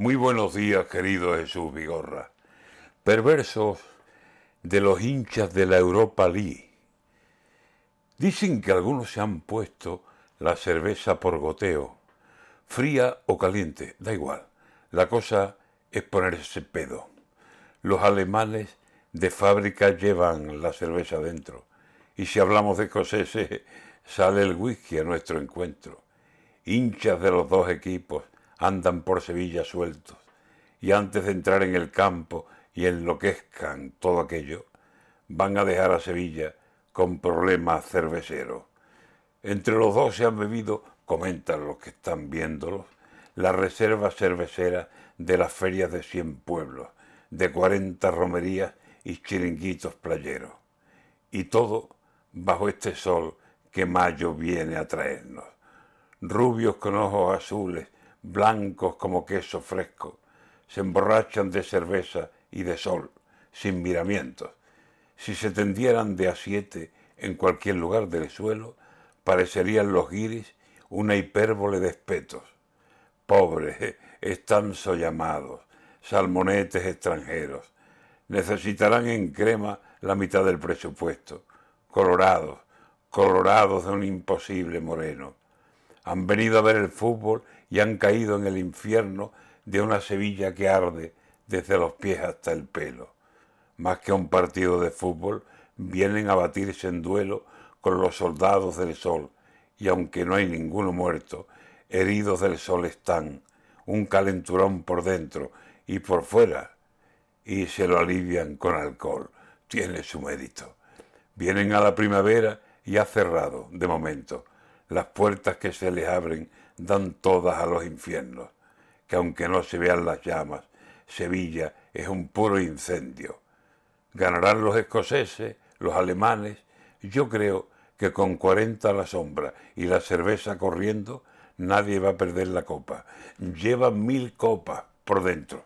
Muy buenos días, querido Jesús Vigorra. Perversos de los hinchas de la Europa League. Dicen que algunos se han puesto la cerveza por goteo, fría o caliente, da igual. La cosa es ponerse pedo. Los alemanes de fábrica llevan la cerveza dentro. Y si hablamos de escoceses, sale el whisky a nuestro encuentro. Hinchas de los dos equipos andan por Sevilla sueltos y antes de entrar en el campo y enloquezcan todo aquello, van a dejar a Sevilla con problemas cerveceros. Entre los dos se han bebido, comentan los que están viéndolos, la reserva cervecera de las ferias de cien pueblos, de cuarenta romerías y chiringuitos playeros. Y todo bajo este sol que mayo viene a traernos. Rubios con ojos azules, blancos como queso fresco, se emborrachan de cerveza y de sol, sin miramientos. Si se tendieran de a siete en cualquier lugar del suelo, parecerían los guiris una hipérbole de espetos. Pobres, están sollamados, salmonetes extranjeros. Necesitarán en crema la mitad del presupuesto. Colorados, colorados de un imposible moreno. Han venido a ver el fútbol y han caído en el infierno de una Sevilla que arde desde los pies hasta el pelo. Más que un partido de fútbol, vienen a batirse en duelo con los soldados del sol, y aunque no hay ninguno muerto, heridos del sol están, un calenturón por dentro y por fuera, y se lo alivian con alcohol. Tiene su mérito. Vienen a la primavera y ha cerrado, de momento, las puertas que se les abren dan todas a los infiernos, que aunque no se vean las llamas, Sevilla es un puro incendio. Ganarán los escoceses, los alemanes, yo creo que con 40 a la sombra y la cerveza corriendo, nadie va a perder la copa. Lleva mil copas por dentro.